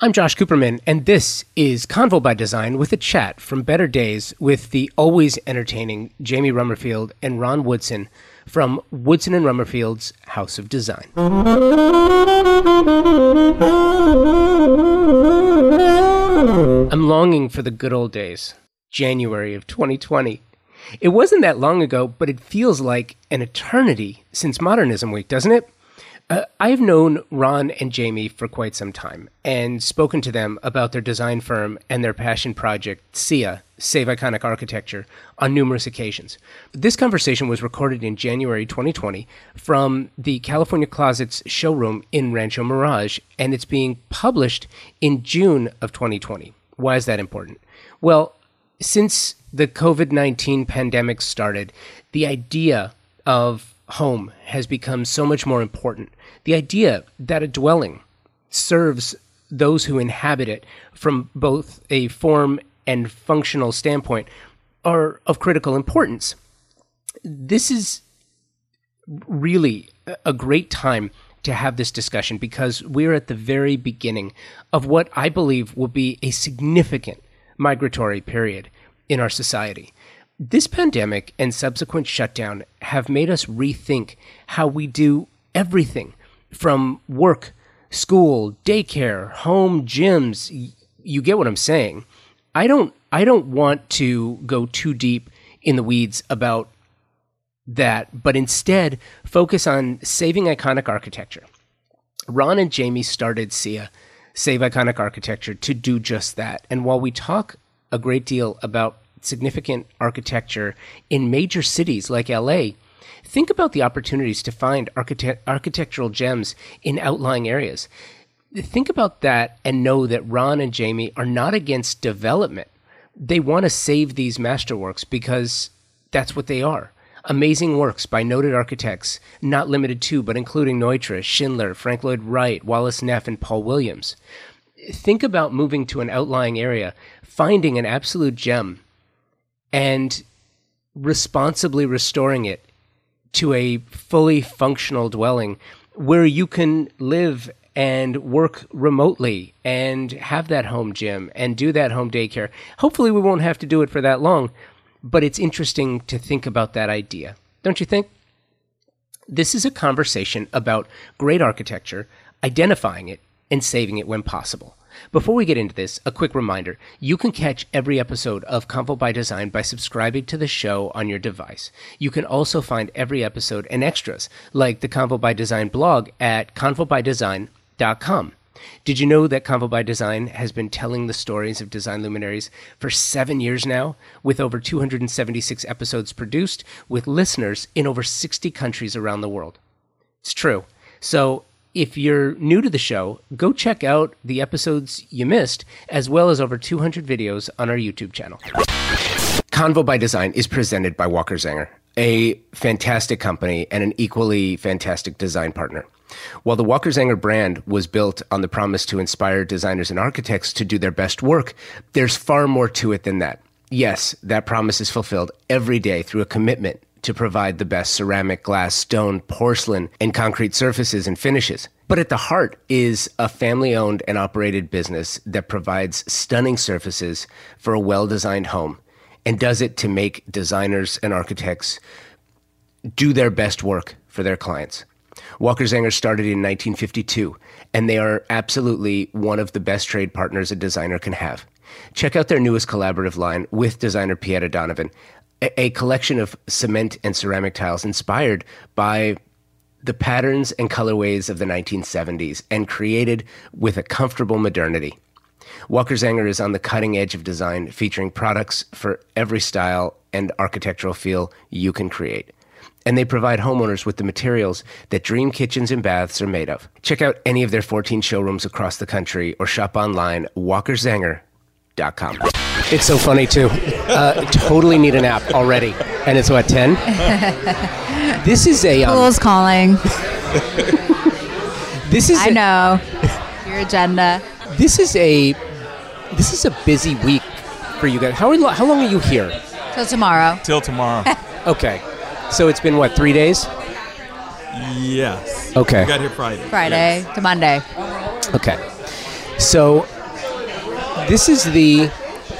I'm Josh Cooperman, and this is Convo by Design with a chat from Better Days with the always entertaining Jamie Rummerfield and Ron Woodson from Woodson and Rummerfield's House of Design. I'm longing for the good old days, January of 2020. It wasn't that long ago, but it feels like an eternity since Modernism Week, doesn't it? Uh, I've known Ron and Jamie for quite some time and spoken to them about their design firm and their passion project, SIA, Save Iconic Architecture, on numerous occasions. This conversation was recorded in January 2020 from the California Closets showroom in Rancho Mirage, and it's being published in June of 2020. Why is that important? Well, since the COVID 19 pandemic started, the idea of home has become so much more important. The idea that a dwelling serves those who inhabit it from both a form and functional standpoint are of critical importance. This is really a great time to have this discussion because we're at the very beginning of what I believe will be a significant migratory period in our society. This pandemic and subsequent shutdown have made us rethink how we do everything from work, school, daycare, home, gyms. You get what I'm saying. I don't I don't want to go too deep in the weeds about that, but instead focus on saving iconic architecture. Ron and Jamie started SIA, Save Iconic Architecture, to do just that. And while we talk a great deal about significant architecture in major cities like LA, think about the opportunities to find architect- architectural gems in outlying areas. Think about that and know that Ron and Jamie are not against development. They want to save these masterworks because that's what they are. Amazing works by noted architects, not limited to, but including Neutra, Schindler, Frank Lloyd Wright, Wallace Neff, and Paul Williams. Think about moving to an outlying area, finding an absolute gem, and responsibly restoring it to a fully functional dwelling where you can live and work remotely and have that home gym and do that home daycare. Hopefully, we won't have to do it for that long, but it's interesting to think about that idea, don't you think? This is a conversation about great architecture, identifying it, and saving it when possible. Before we get into this, a quick reminder you can catch every episode of Convo by Design by subscribing to the show on your device. You can also find every episode and extras, like the Convo by Design blog at convobydesign.com. Did you know that Convo by Design has been telling the stories of design luminaries for seven years now, with over 276 episodes produced, with listeners in over 60 countries around the world? It's true. So if you're new to the show, go check out the episodes you missed, as well as over 200 videos on our YouTube channel. Convo by Design is presented by Walker Zanger, a fantastic company and an equally fantastic design partner. While the Walker Zanger brand was built on the promise to inspire designers and architects to do their best work, there's far more to it than that. Yes, that promise is fulfilled every day through a commitment to provide the best ceramic, glass, stone, porcelain, and concrete surfaces and finishes. But at the heart is a family owned and operated business that provides stunning surfaces for a well designed home and does it to make designers and architects do their best work for their clients. Walker Zanger started in 1952, and they are absolutely one of the best trade partners a designer can have. Check out their newest collaborative line with designer Pieta Donovan, a collection of cement and ceramic tiles inspired by the patterns and colorways of the 1970s and created with a comfortable modernity. Walker Zanger is on the cutting edge of design, featuring products for every style and architectural feel you can create. And they provide homeowners with the materials that dream kitchens and baths are made of. Check out any of their 14 showrooms across the country or shop online, walkerzanger.com. It's so funny too. Uh, totally need an app already, and it's what ten. this is a um, Fool's calling. this is. I a, know your agenda. This is a. This is a busy week for you guys. How are, how long are you here? Till tomorrow. Till tomorrow. okay, so it's been what three days? Yes. Okay. We got here Friday. Friday yes. to Monday. Okay. So, this is the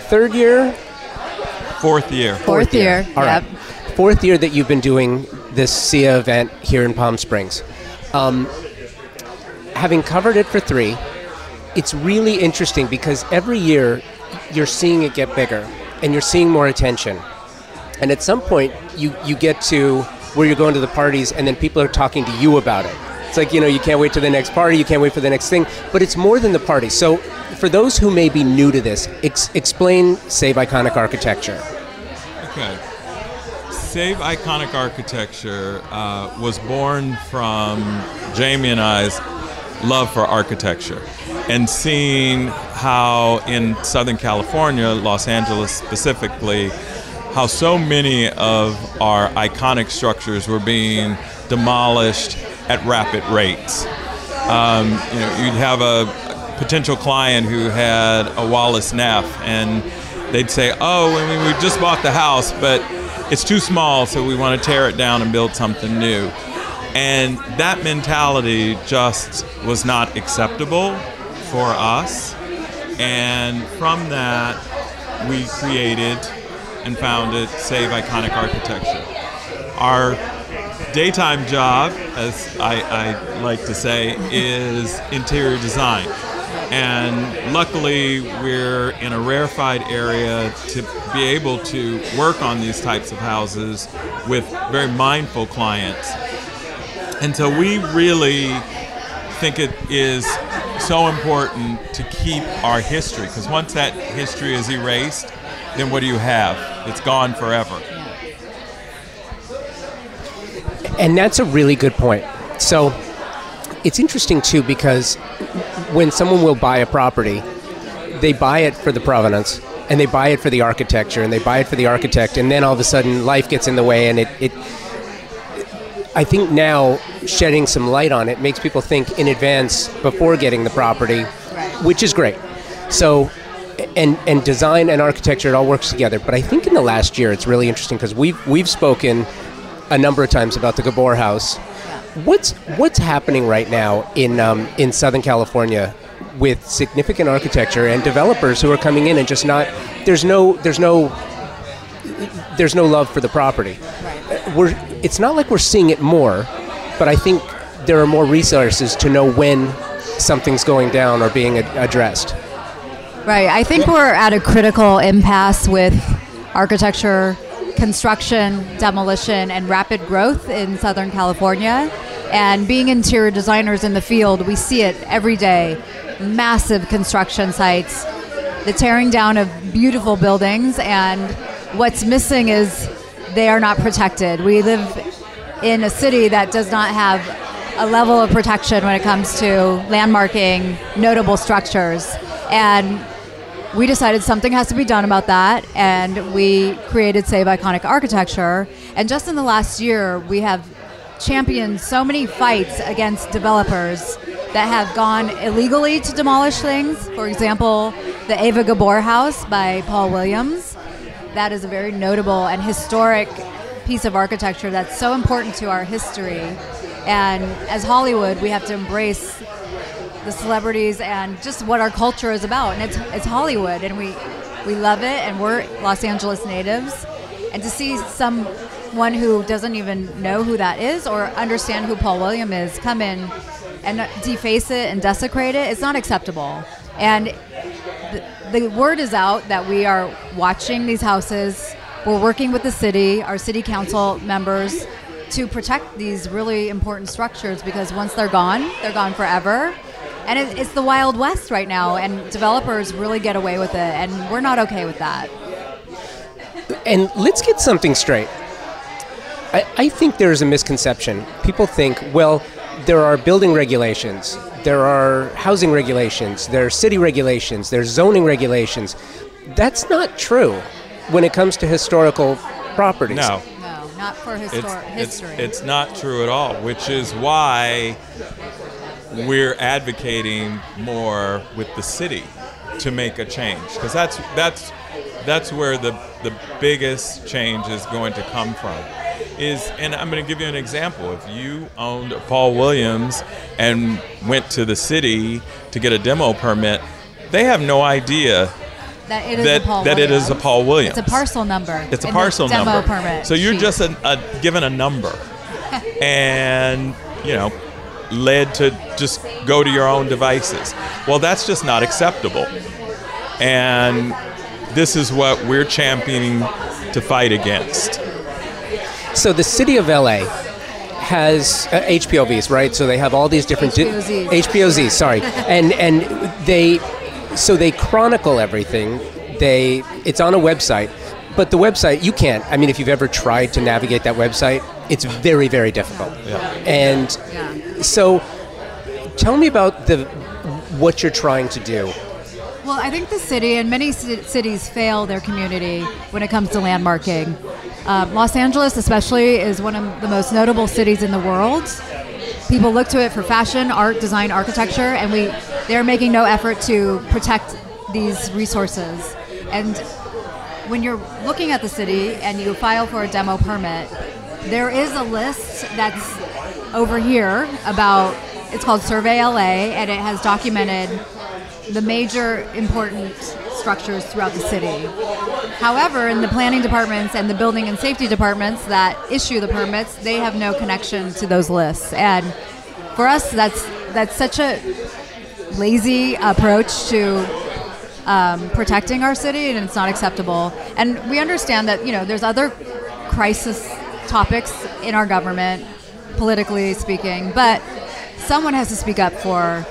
third year, Fourth year. Fourth year. All right. Yep. Fourth year that you've been doing this SIA event here in Palm Springs. Um, having covered it for three, it's really interesting because every year you're seeing it get bigger and you're seeing more attention. And at some point, you, you get to where you're going to the parties and then people are talking to you about it. It's like, you know, you can't wait to the next party, you can't wait for the next thing, but it's more than the party. So, for those who may be new to this, ex- explain Save Iconic Architecture. Okay. Save Iconic Architecture uh, was born from Jamie and I's love for architecture and seeing how in Southern California, Los Angeles specifically, how so many of our iconic structures were being demolished at rapid rates. Um, you know, you'd have a potential client who had a Wallace Neff, and they'd say, "Oh, I mean, we just bought the house, but it's too small, so we want to tear it down and build something new." And that mentality just was not acceptable for us. And from that, we created and founded Save Iconic Architecture. Our daytime job, as I, I like to say, is interior design. And luckily, we're in a rarefied area to be able to work on these types of houses with very mindful clients. And so we really think it is so important to keep our history because once that history is erased, then what do you have? It's gone forever. And that's a really good point. So it's interesting too because when someone will buy a property, they buy it for the provenance and they buy it for the architecture and they buy it for the architect and then all of a sudden life gets in the way and it, it I think now shedding some light on it makes people think in advance before getting the property, which is great. So and and design and architecture it all works together. But I think in the last year it's really interesting because we've we've spoken a number of times about the Gabor House. What's what's happening right now in um, in Southern California with significant architecture and developers who are coming in and just not there's no there's no there's no love for the property. We're it's not like we're seeing it more, but I think there are more resources to know when something's going down or being ad- addressed. Right. I think we're at a critical impasse with architecture, construction, demolition, and rapid growth in Southern California. And being interior designers in the field, we see it every day. Massive construction sites, the tearing down of beautiful buildings, and what's missing is they are not protected. We live in a city that does not have a level of protection when it comes to landmarking notable structures. And we decided something has to be done about that, and we created Save Iconic Architecture. And just in the last year, we have championed so many fights against developers that have gone illegally to demolish things. For example, the Eva Gabor House by Paul Williams. That is a very notable and historic piece of architecture that's so important to our history. And as Hollywood, we have to embrace the celebrities and just what our culture is about. And it's it's Hollywood, and we we love it, and we're Los Angeles natives. And to see someone who doesn't even know who that is or understand who Paul William is come in and deface it and desecrate it, it's not acceptable. And the, the word is out that we are watching these houses. We're working with the city, our city council members, to protect these really important structures because once they're gone, they're gone forever. And it, it's the Wild West right now, and developers really get away with it, and we're not okay with that. And let's get something straight. I, I think there's a misconception. People think, well, there are building regulations, there are housing regulations, there are city regulations, there's zoning regulations. That's not true when it comes to historical properties. No, No, not for it's, histor- it's, history. it's not true at all, which is why we're advocating more with the city to make a change because that's that's that's where the the biggest change is going to come from is, and I'm going to give you an example. If you owned Paul Williams and went to the city to get a demo permit, they have no idea That it is that, a Paul that it is a Williams. Paul Williams. It's a parcel number. It's a parcel demo number. permit. So you're sheet. just a, a, given a number, and you know, led to just go to your own devices. Well, that's just not acceptable, and this is what we're championing to fight against. So the city of LA has uh, HPOVs, right? So they have all these different di- HPOZs. HPOZs, sorry, and and they so they chronicle everything. They it's on a website, but the website you can't. I mean, if you've ever tried to navigate that website, it's very very difficult. Yeah. And Yeah. So, tell me about the what you're trying to do. Well, I think the city and many ci- cities fail their community when it comes to landmarking. Um, Los Angeles, especially, is one of the most notable cities in the world. People look to it for fashion, art, design, architecture, and we they're making no effort to protect these resources. And when you're looking at the city and you file for a demo permit, there is a list that's over here about it's called Survey LA and it has documented the major important structures throughout the city. However, in the planning departments and the building and safety departments that issue the permits, they have no connection to those lists. And for us, that's that's such a lazy approach to um, protecting our city, and it's not acceptable. And we understand that you know there's other crisis topics in our government, politically speaking, but someone has to speak up for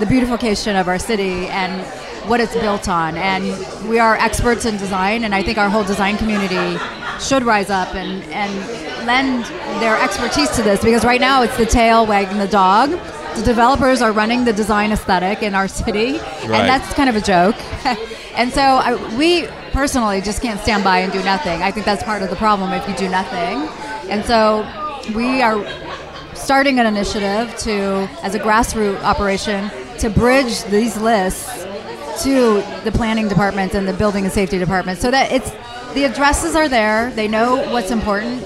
the beautification of our city and what it's built on. And we are experts in design, and I think our whole design community should rise up and, and lend their expertise to this because right now it's the tail wagging the dog. The developers are running the design aesthetic in our city, Right. and that's kind of a joke. and so I, we personally just can't stand by and do nothing. I think that's part of the problem if you do nothing. And so we are starting an initiative to, as a grassroots operation, to bridge these lists to the planning departments and the building and safety departments, so that it's the addresses are there. They know what's important.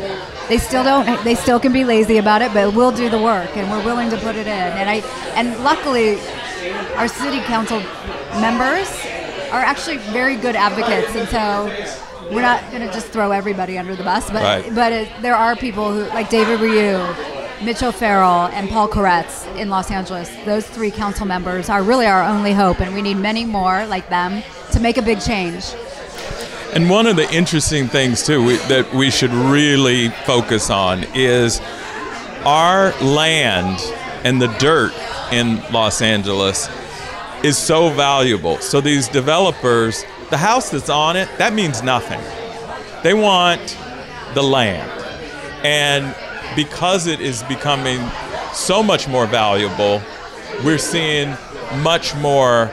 They still don't. They still can be lazy about it, but we'll do the work, and we're willing to put it in. And I, and luckily, our city council members are actually very good advocates, and so we're not going to just throw everybody under the bus. But Right. but it, there are people who, like David Ryu, Mitch O'Farrell, and Paul Koretz in Los Angeles. Those three council members are really our only hope, and we need many more like them to make a big change. And one of the interesting things too we, that we should really focus on is our land and the dirt in Los Angeles is so valuable. So these developers, the house that's on it, that means nothing. They want the land. And because it is becoming so much more valuable, we're seeing much more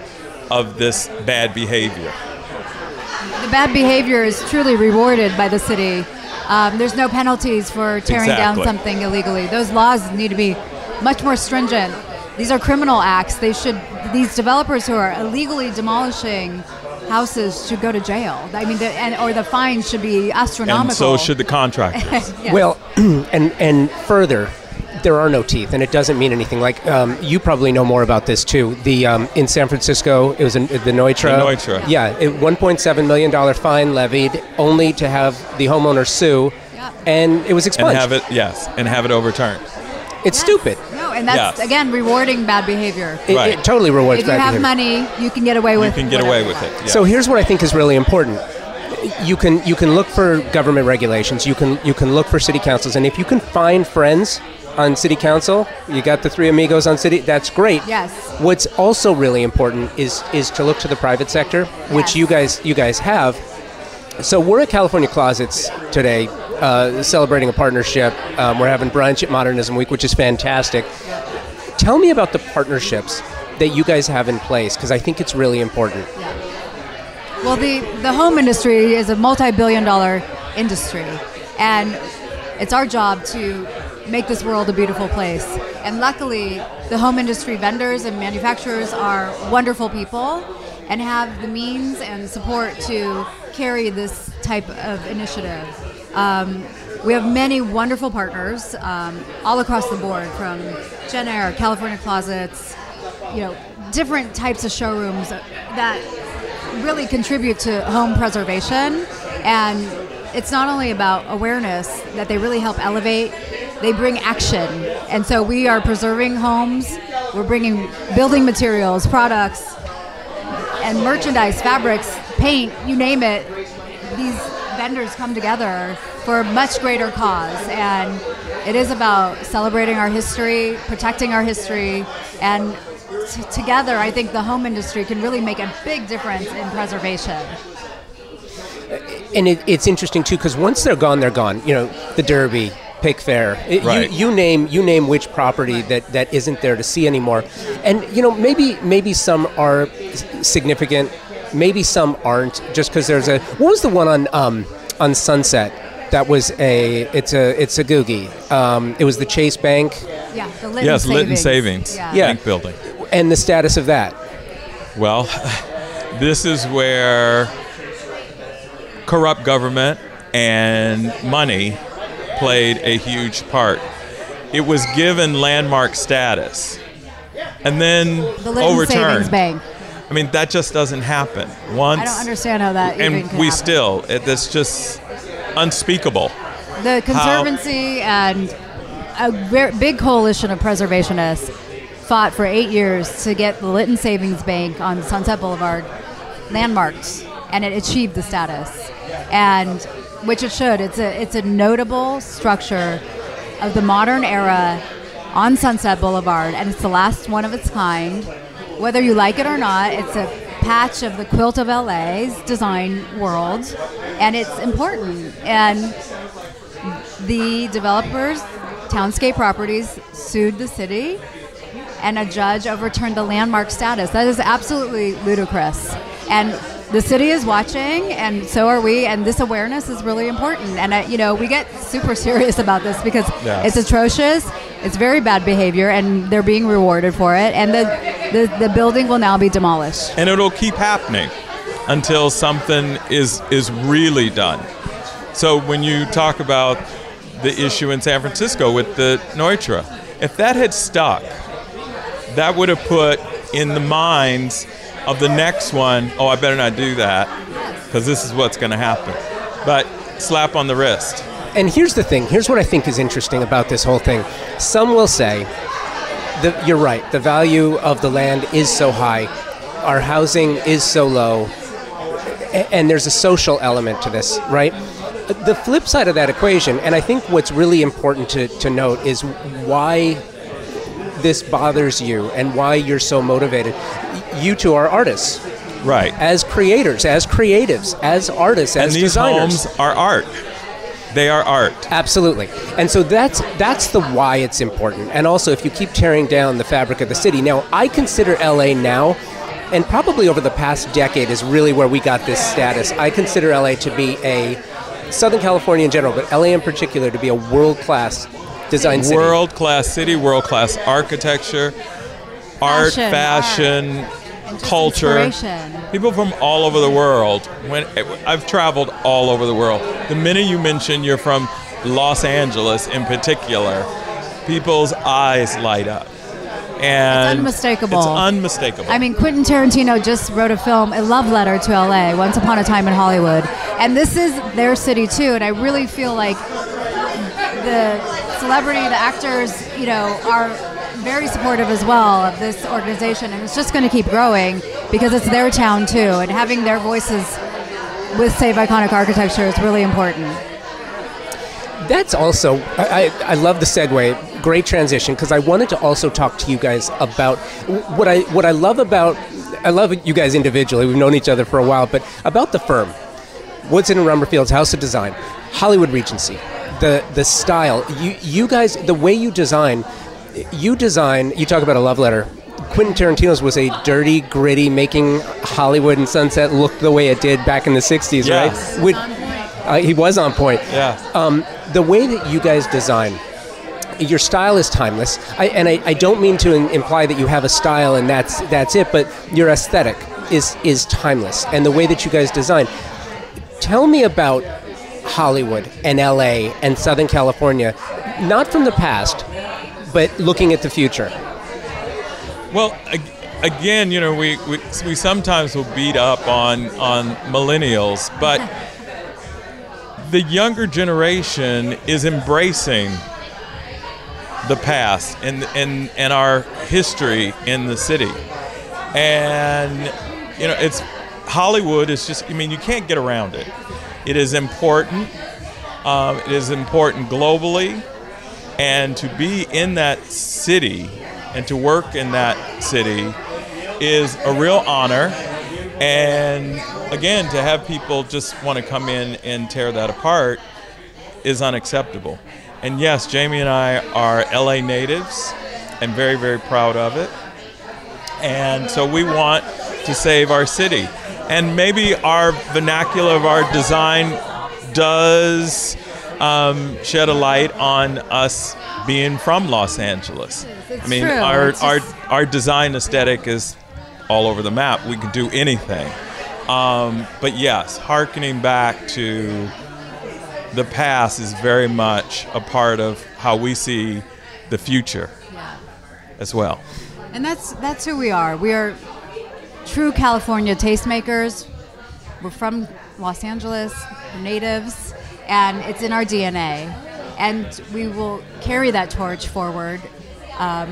of this bad behavior. The bad behavior is truly rewarded by the city. Um, there's no penalties for tearing down something illegally. Those laws need to be much more stringent. These are criminal acts. They should. These developers who are illegally demolishing houses should go to jail. I mean, the, and or the fines should be astronomical. And so should the contractors. Yes. Well, and and further, there are no teeth, and it doesn't mean anything. Like um, you probably know more about this too. The um, in San Francisco, it was in, the Neutra. The Neutra. Yeah, it, 1.7 million dollar fine levied, only to have the homeowner sue, Yeah. and it was expensive. and have it yes, and have it overturned. it's Yes. stupid. No, and that's Yes. again rewarding bad behavior. It, Right. it totally rewards if you bad have behavior. money, you can get away with. You can get away with it. yes. So here's what I think is really important. You can you can look for government regulations. You can you can look for city councils, and if you can find friends on city council, you got the three amigos on city. That's great. Yes. What's also really important is is to look to the private sector, which Yes. you guys you guys have. So we're at California Closets today, uh, celebrating a partnership. Um, we're having brunch at Modernism Week, which is fantastic. Tell me about the partnerships that you guys have in place, because I think it's really important. Yeah. Well, the, the home industry is a multi billion dollar industry, and it's our job to make this world a beautiful place. And luckily, the home industry vendors and manufacturers are wonderful people and have the means and support to carry this type of initiative. Um, we have many wonderful partners um, all across the board, from Jenn-Air, California Closets, you know, different types of showrooms that really contribute to home preservation. And it's not only about awareness that they really help elevate they bring action. And so we are preserving homes. We're bringing building materials products and merchandise fabrics paint you name it. These vendors come together for a much greater cause. And it is about celebrating our history protecting our history. And t- together i think the home industry can really make a big difference in preservation. And it, it's interesting too because once they're gone, they're gone. You know, the Derby, Pickfair. It- Right. You, you name you name which property that, that isn't there to see anymore, and you know maybe maybe some are significant, maybe some aren't. Just because there's a what was the one on um, on Sunset that was a it's a it's a googie. Um, it was the Chase Bank yeah the Lytton Yes, savings. Lytton Savings yeah. Yeah. Bank Building. and the status of that. Well, this is where corrupt government and money played a huge part. It was given landmark status and then the overturned. savings bank I mean, that just doesn't happen. Once i don't understand how that even and we happen. still it, that's just unspeakable. The Conservancy and a big coalition of preservationists fought for eight years to get the Lytton Savings Bank on Sunset Boulevard landmarked, and it achieved the status, and which it should. It's a it's a notable structure of the modern era on Sunset Boulevard, and it's the last one of its kind. Whether you like it or not, it's a patch of the quilt of LA's design world, and it's important. And the developers, Townscape Properties, sued the city, and a judge overturned the landmark status. That is absolutely ludicrous. And the city is watching, and so are we. And this awareness is really important. And uh, you know, we get super serious about this because it's atrocious. It's very bad behavior, and they're being rewarded for it. And the, the the building will now be demolished. and it'll keep happening until something is is really done. So when you talk about the issue in San Francisco with the Neutra, if that had stuck, that would have put in the minds of the next one, oh, I better not do that because this is what's going to happen. But slap on the wrist. And here's the thing. Here's what I think is interesting about this whole thing. Some will say, the, you're right. The value of the land is so high. Our housing is so low. And there's a social element to this, right? The flip side of that equation, and I think what's really important to, to note, is why this bothers you and why you're so motivated. Y- You two are artists, Right. as creators, as creatives, as artists, as and these designers. homes are art. They are art. Absolutely. And so that's that's the why it's important. And also if you keep tearing down the fabric of the city. Now, I consider LA now and probably over the past decade is really where we got this status. I consider LA to be a Southern California in general, but LA in particular to be a world-class design city. World class city, world class architecture, art, Fashion, fashion, And just culture. People from all over the world. When I've traveled all over the world. The minute you mention you're from Los Angeles in particular, people's eyes light up. And unmistakable. It's unmistakable. I mean, Quentin Tarantino just wrote a film, a love letter to LA, Once Upon a Time in Hollywood. And this is their city too. And I really feel like the celebrity, the actors, you know, are very supportive as well of this organization. And it's just going to keep growing because it's their town too. And having their voices with Save Iconic Architecture is really important. That's also I, I, love the segue. Great transition because I wanted to also talk to you guys about what I what I love about I love you guys individually. We've known each other for a while, but about the firm, Woodson and Rummerfield's House of Design, Hollywood Regency, the the style. You you guys the way you design, you design. You talk about a love letter. Quentin Tarantino's was a dirty, gritty, making Hollywood and Sunset look the way it did back in the '60s, Yes. right? With- uh, he was on point yeah. um, the way that you guys design your style is timeless I, and I, I don't mean to in, imply that you have a style and that's that's it but your aesthetic is is timeless and the way that you guys design tell me about Hollywood and LA and Southern California, not from the past, but looking at the future? Well, again, you know, we, we, we sometimes will beat up on, on millennials, but the younger generation is embracing the past and, and, and our history in the city. And, you know, it's Hollywood is just, I mean, you can't get around it. It is important. Um, it is important globally. And to be in that city and to work in that city is a real honor. And again, to have people just want to come in and tear that apart is unacceptable. And yes, Jamie and I are LA natives and very, very proud of it. And so we want to save our city. And maybe our vernacular of our design does um, shed a light on us being from Los Angeles. It's I mean, true. our, It's our, just- our design aesthetic is all over the map. We can do anything. Um, but yes, harkening back to the past is very much a part of how we see the future Yeah. as well. And that's that's who we are. We are true California tastemakers. We're from Los Angeles, we're natives, and it's in our DNA. And we will carry that torch forward, um,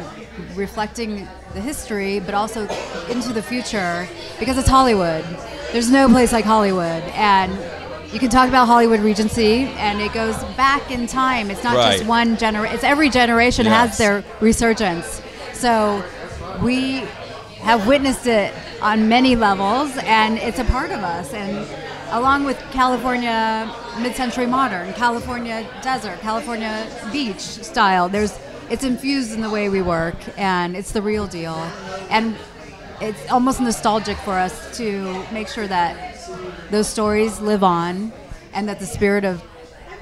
reflecting the history, but also into the future, because it's Hollywood. There's no place like Hollywood, and you can talk about Hollywood Regency, and it goes back in time. It's not just one generation. It's every generation Yes. has their resurgence. So we have witnessed it on many levels, and it's a part of us. And along with California mid-century modern, California desert, California beach style, there's it's infused in the way we work, and it's the real deal. And it's almost nostalgic for us to make sure that those stories live on, and that the spirit of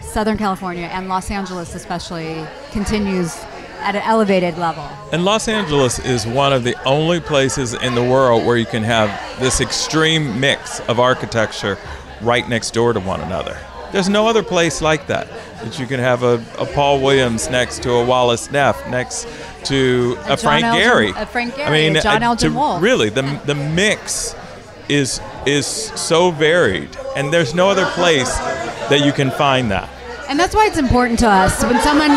Southern California and Los Angeles especially continues at an elevated level. And Los Angeles is one of the only places in the world where you can have this extreme mix of architecture right next door to one another. There's no other place like that. That you can have a, a Paul Williams next to a Wallace Neff, next to a, John Frank Elgin- Gehry. a Frank I mean, a John uh, Elgin Woolf. Really, the, the mix is is so varied, and there's no other place that you can find that. And that's why it's important to us when someone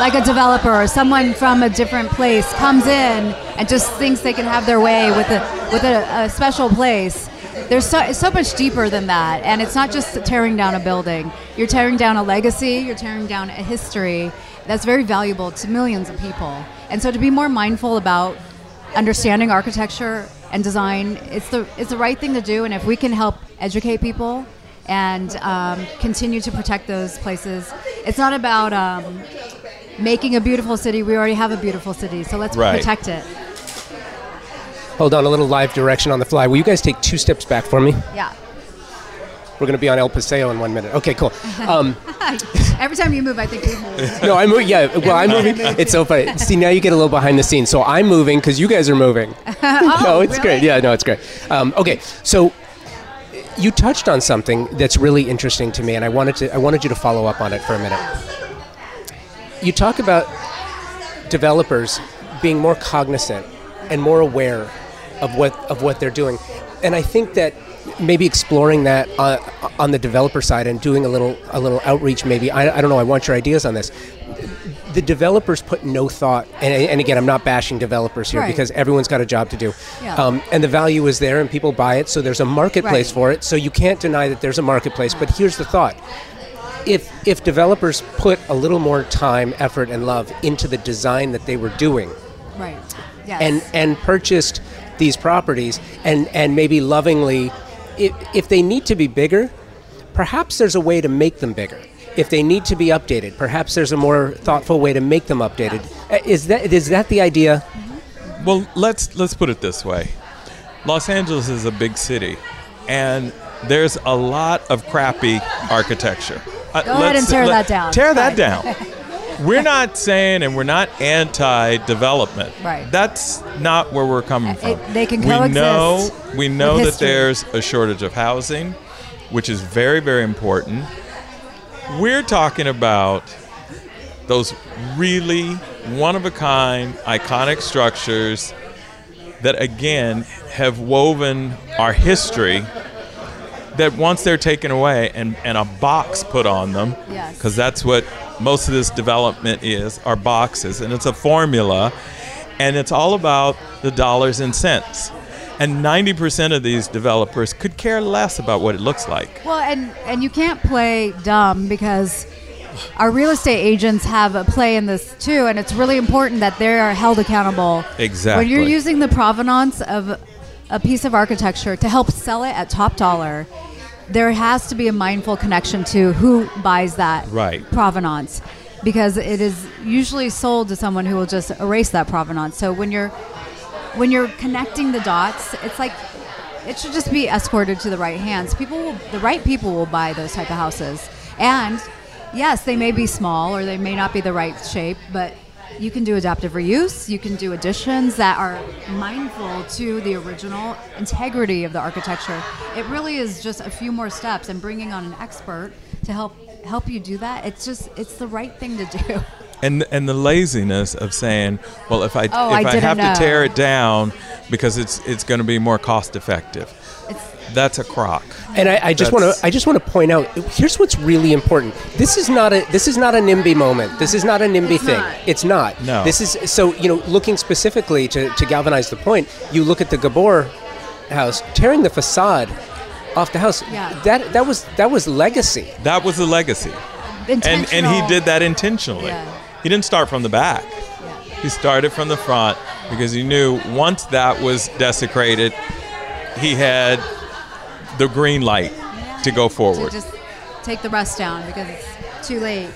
like a developer or someone from a different place comes in and just thinks they can have their way with a with a, a special place. There's so, it's so much deeper than that, and it's not just tearing down a building. You're tearing down a legacy. You're tearing down a history that's very valuable to millions of people. And so to be more mindful about understanding architecture and design, it's the it's the right thing to do. And if we can help educate people and um, continue to protect those places, it's not about um, making a beautiful city. We already have a beautiful city, so let's Right. protect it. Hold on, a little live direction on the fly. Will you guys take two steps back for me? Yeah. We're going to be on El Paseo in one minute. Okay, cool. Um, Every time you move, I think we move. no, I'm moving. Yeah, well, I'm moving. It's so funny. See, now you get a little behind the scenes. So I'm moving because you guys are moving. no, it's really? great. Yeah, no, it's great. Um, okay, so you touched on something that's really interesting to me, and I wanted to I wanted you to follow up on it for a minute. You talk about developers being more cognizant and more aware of what of what they're doing, and I think that maybe exploring that uh, on the developer side and doing a little a little outreach. Maybe I, I don't know. I want your ideas on this. The developers put no thought, and, and again, I'm not bashing developers here Right. because everyone's got a job to do. Yeah. Um, and the value is there, and people buy it, so there's a marketplace Right. for it. So you can't deny that there's a marketplace. But here's the thought: if if developers put a little more time, effort, and love into the design that they were doing, Right. Yes. and and purchased these properties and and maybe lovingly if, if they need to be bigger perhaps there's a way to make them bigger if they need to be updated perhaps there's a more thoughtful way to make them updated Uh, is that is that the idea Well, let's let's put it this way. Los Angeles is a big city, and there's a lot of crappy architecture. Uh, Go ahead and tear let- that down. Tear that down. We're not saying, and we're not anti-development. Right. That's not where we're coming from. it- they can we know coexist we know that there's a shortage of housing, which is very very important. We're talking about those really one of a kind, iconic structures that again have woven our history. That once they're taken away and, and a box put on them, Yes. because that's what most of this development is, are boxes, and it's a formula, and it's all about the dollars and cents. And 90% of these developers could care less about what it looks like. Well, and and you can't play dumb because our real estate agents have a play in this too, and it's really important that they are held accountable. Exactly. When you're using the provenance of a piece of architecture to help sell it at top dollar, there has to be a mindful connection to who buys that Right. provenance because it is usually sold to someone who will just erase that provenance. So when you're when you're connecting the dots, it's like it should just be escorted to the right hands. People will, the right people will buy those type of houses. And yes, they may be small or they may not be the right shape, but you can do adaptive reuse, you can do additions that are mindful to the original integrity of the architecture. It really is just a few more steps and bringing on an expert to help help you do that. It's just it's the right thing to do. and and the laziness of saying, well, if I Oh, if I I, have to tear it down because it's it's going to be more cost effective, that's a crock. And I, I just want to I just want to point out here's what's really important. This is not a this is not a NIMBY moment. This is not a NIMBY It's thing. not. It's not. No. This is so you know looking specifically to, to galvanize the point. You look at the Gabor house tearing the facade off the house. Yeah. That that was that was legacy. That was the legacy, and and he did that intentionally. Yeah. He didn't start from the back. Yeah. He started from the front because he knew once that was desecrated, he had the green light to go to forward. just take the rest down because it's too late.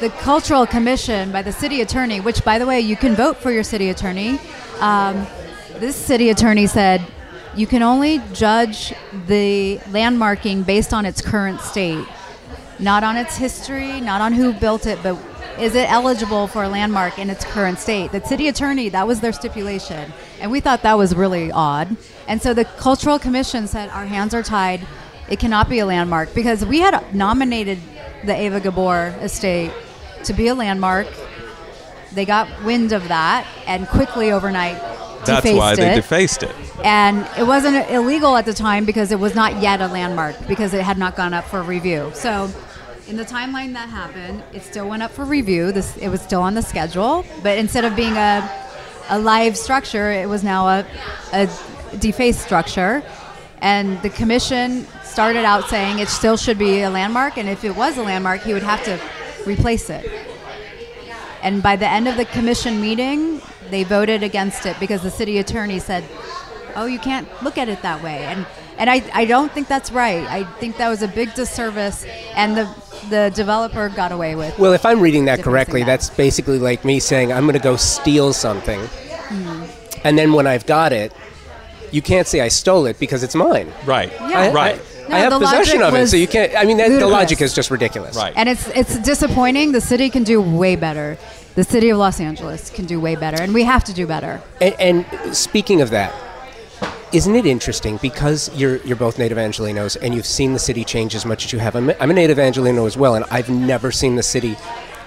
The Cultural Commission by the city attorney, which, by the way, you can vote for your city attorney. Um, this city attorney said you can only judge the landmarking based on its current state, not on its history, not on who built it, but is it eligible for a landmark in its current state? The city attorney, that was their stipulation. And we thought that was really odd. And so the Cultural Commission said our hands are tied. It cannot be a landmark because we had nominated the Eva Gabor estate to be a landmark. They got wind of that and quickly overnight That's defaced why they it defaced it. and it wasn't illegal at the time because it was not yet a landmark because it had not gone up for review. So, in the timeline that happened, it still went up for review. This it was still on the schedule, but instead of being a a live structure, it was now a a defaced structure. And the commission started out saying it still should be a landmark, and if it was a landmark, he would have to replace it. And by the end of the commission meeting, they voted against it because the city attorney said, "Oh, you can't look at it that way." And and I, I don't think that's right. I think that was a big disservice, and the the developer got away with. Well, if I'm reading that correctly, that- that's basically like me saying I'm going to go steal something, Hmm. and then when I've got it, you can't say I stole it because it's mine. Right. Yeah. Right. No, I have possession of it, so you can't. I mean, that, the logic is just ridiculous. Right. And it's it's disappointing. The city can do way better. The city of Los Angeles can do way better, and we have to do better. And, and speaking of that, isn't it interesting because you're you're both native Angelinos and you've seen the city change as much as you have? I'm, a- I'm a native Angelino as well, and I've never seen the city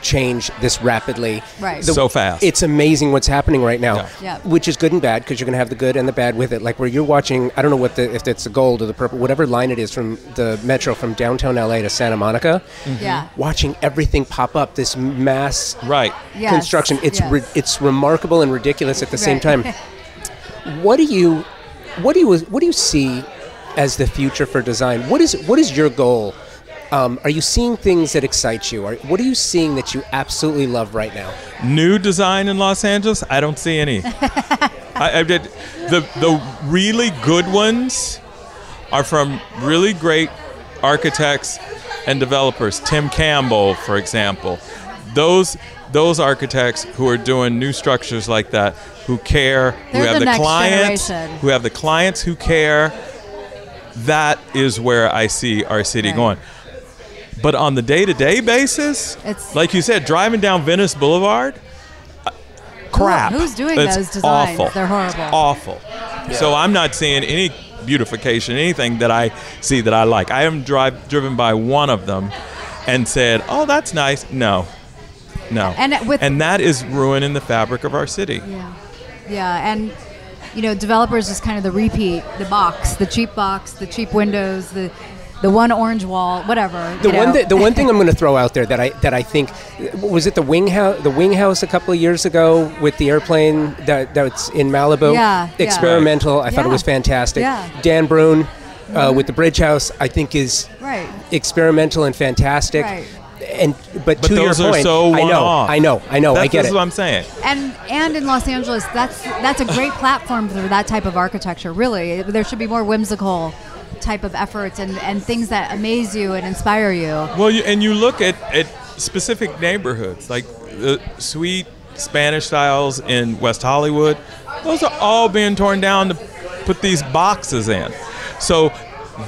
change this rapidly. Right. So fast. It's amazing what's happening right now, Yeah. Yeah. which is good and bad because you're going to have the good and the bad with it. Like where you're watching, I don't know what the if it's the gold or the purple, whatever line it is from the metro from downtown LA to Santa Monica. Mm-hmm. Yeah. Watching everything pop up, this mass Right. Yes, construction. It's yes. ri- it's remarkable and ridiculous at the same time. what do you what do you what do you see as the future for design? What is what is your goal? Um, are you seeing things that excite you? Are, what are you seeing that you absolutely love right now? New design in Los Angeles? I don't see any. I, I did the the really good ones are from really great architects and developers. Tim Campbell, for example, those those architects who are doing new structures like that, who care, who They're have the the, clients, generation. who have the clients who care. That is where I see our city Right. going. But on the day-to-day basis, It's- like you said, driving down Venice Boulevard, uh, crap. who's doing It's those designs? Awful. They're horrible. Awful. So I'm not seeing any beautification, anything that I see that I like. I haven't drive, driven by one of them, and said, "Oh, that's nice." No, no, And with- and that is ruining the fabric of our city. Yeah. Yeah, and you know, developers is kind of the repeat, the box, the cheap box, the cheap windows, the the one orange wall, whatever. The you one know. that, the one thing I'm going to throw out there that I that I think was it the wing house the wing house a couple of years ago with the airplane that that's in Malibu Yeah, yeah. experimental I thought it was fantastic Yeah. Dan Brunn uh, with the bridge house I think is Right. experimental and fantastic Right. and but, But to those your are point so I know one-off. I know I know That's, I get this it is what I'm saying. and and in Los Angeles, that's that's a great platform for that type of architecture. Really, there should be more whimsical type of efforts and, and things that amaze you and inspire you. Well, you, and you look at, at specific neighborhoods, like the sweet Spanish styles in West Hollywood, those are all being torn down to put these boxes in. So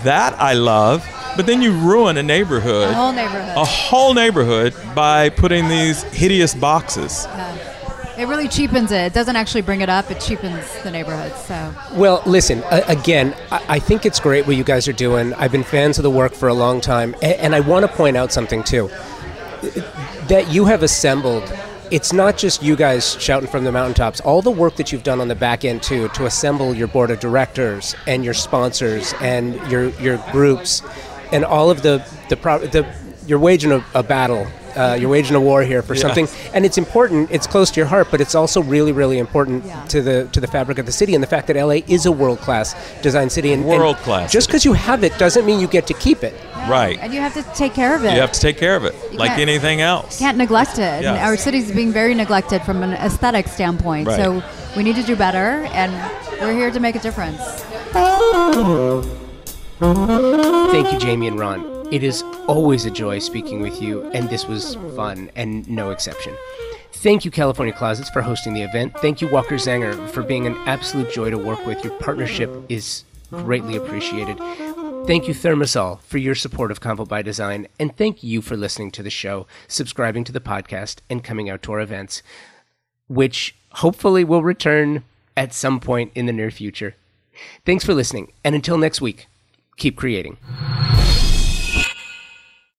that I love, but then you ruin a neighborhood, The whole neighborhood. a whole neighborhood, by putting these hideous boxes. It really cheapens it. It doesn't actually bring it up. It cheapens the neighborhood. So Well, listen, a- again, I-, I think it's great what you guys are doing. I've been fans of the work for a long time. A- and I want to point out something, too. That you have assembled, it's not just you guys shouting from the mountaintops. All the work that you've done on the back end, too, to assemble your board of directors and your sponsors and your, your groups and all of the, the, pro- the you're waging a, a battle. Uh, you're waging a war here for Yes. something, and it's important. It's close to your heart, but it's also really, really important Yeah. to the to the fabric of the city and the fact that LA is a world class design city. And, and World-class Just because you have it doesn't mean you get to keep it. Right. and you have to take care of it. You have to take care of it, like anything else. can't neglect it. And Yes. our city's being very neglected from an aesthetic standpoint. Right. So we need to do better, and we're here to make a difference. Thank you, Jamie and Ron. It is always a joy speaking with you, and this was fun and no exception. Thank you, California Closets, for hosting the event. Thank you, Walker Zanger, for being an absolute joy to work with. Your partnership is greatly appreciated. Thank you, ThermaSol, for your support of Convo by Design. And thank you for listening to the show, subscribing to the podcast, and coming out to our events, which hopefully will return at some point in the near future. Thanks for listening. And until next week, keep creating.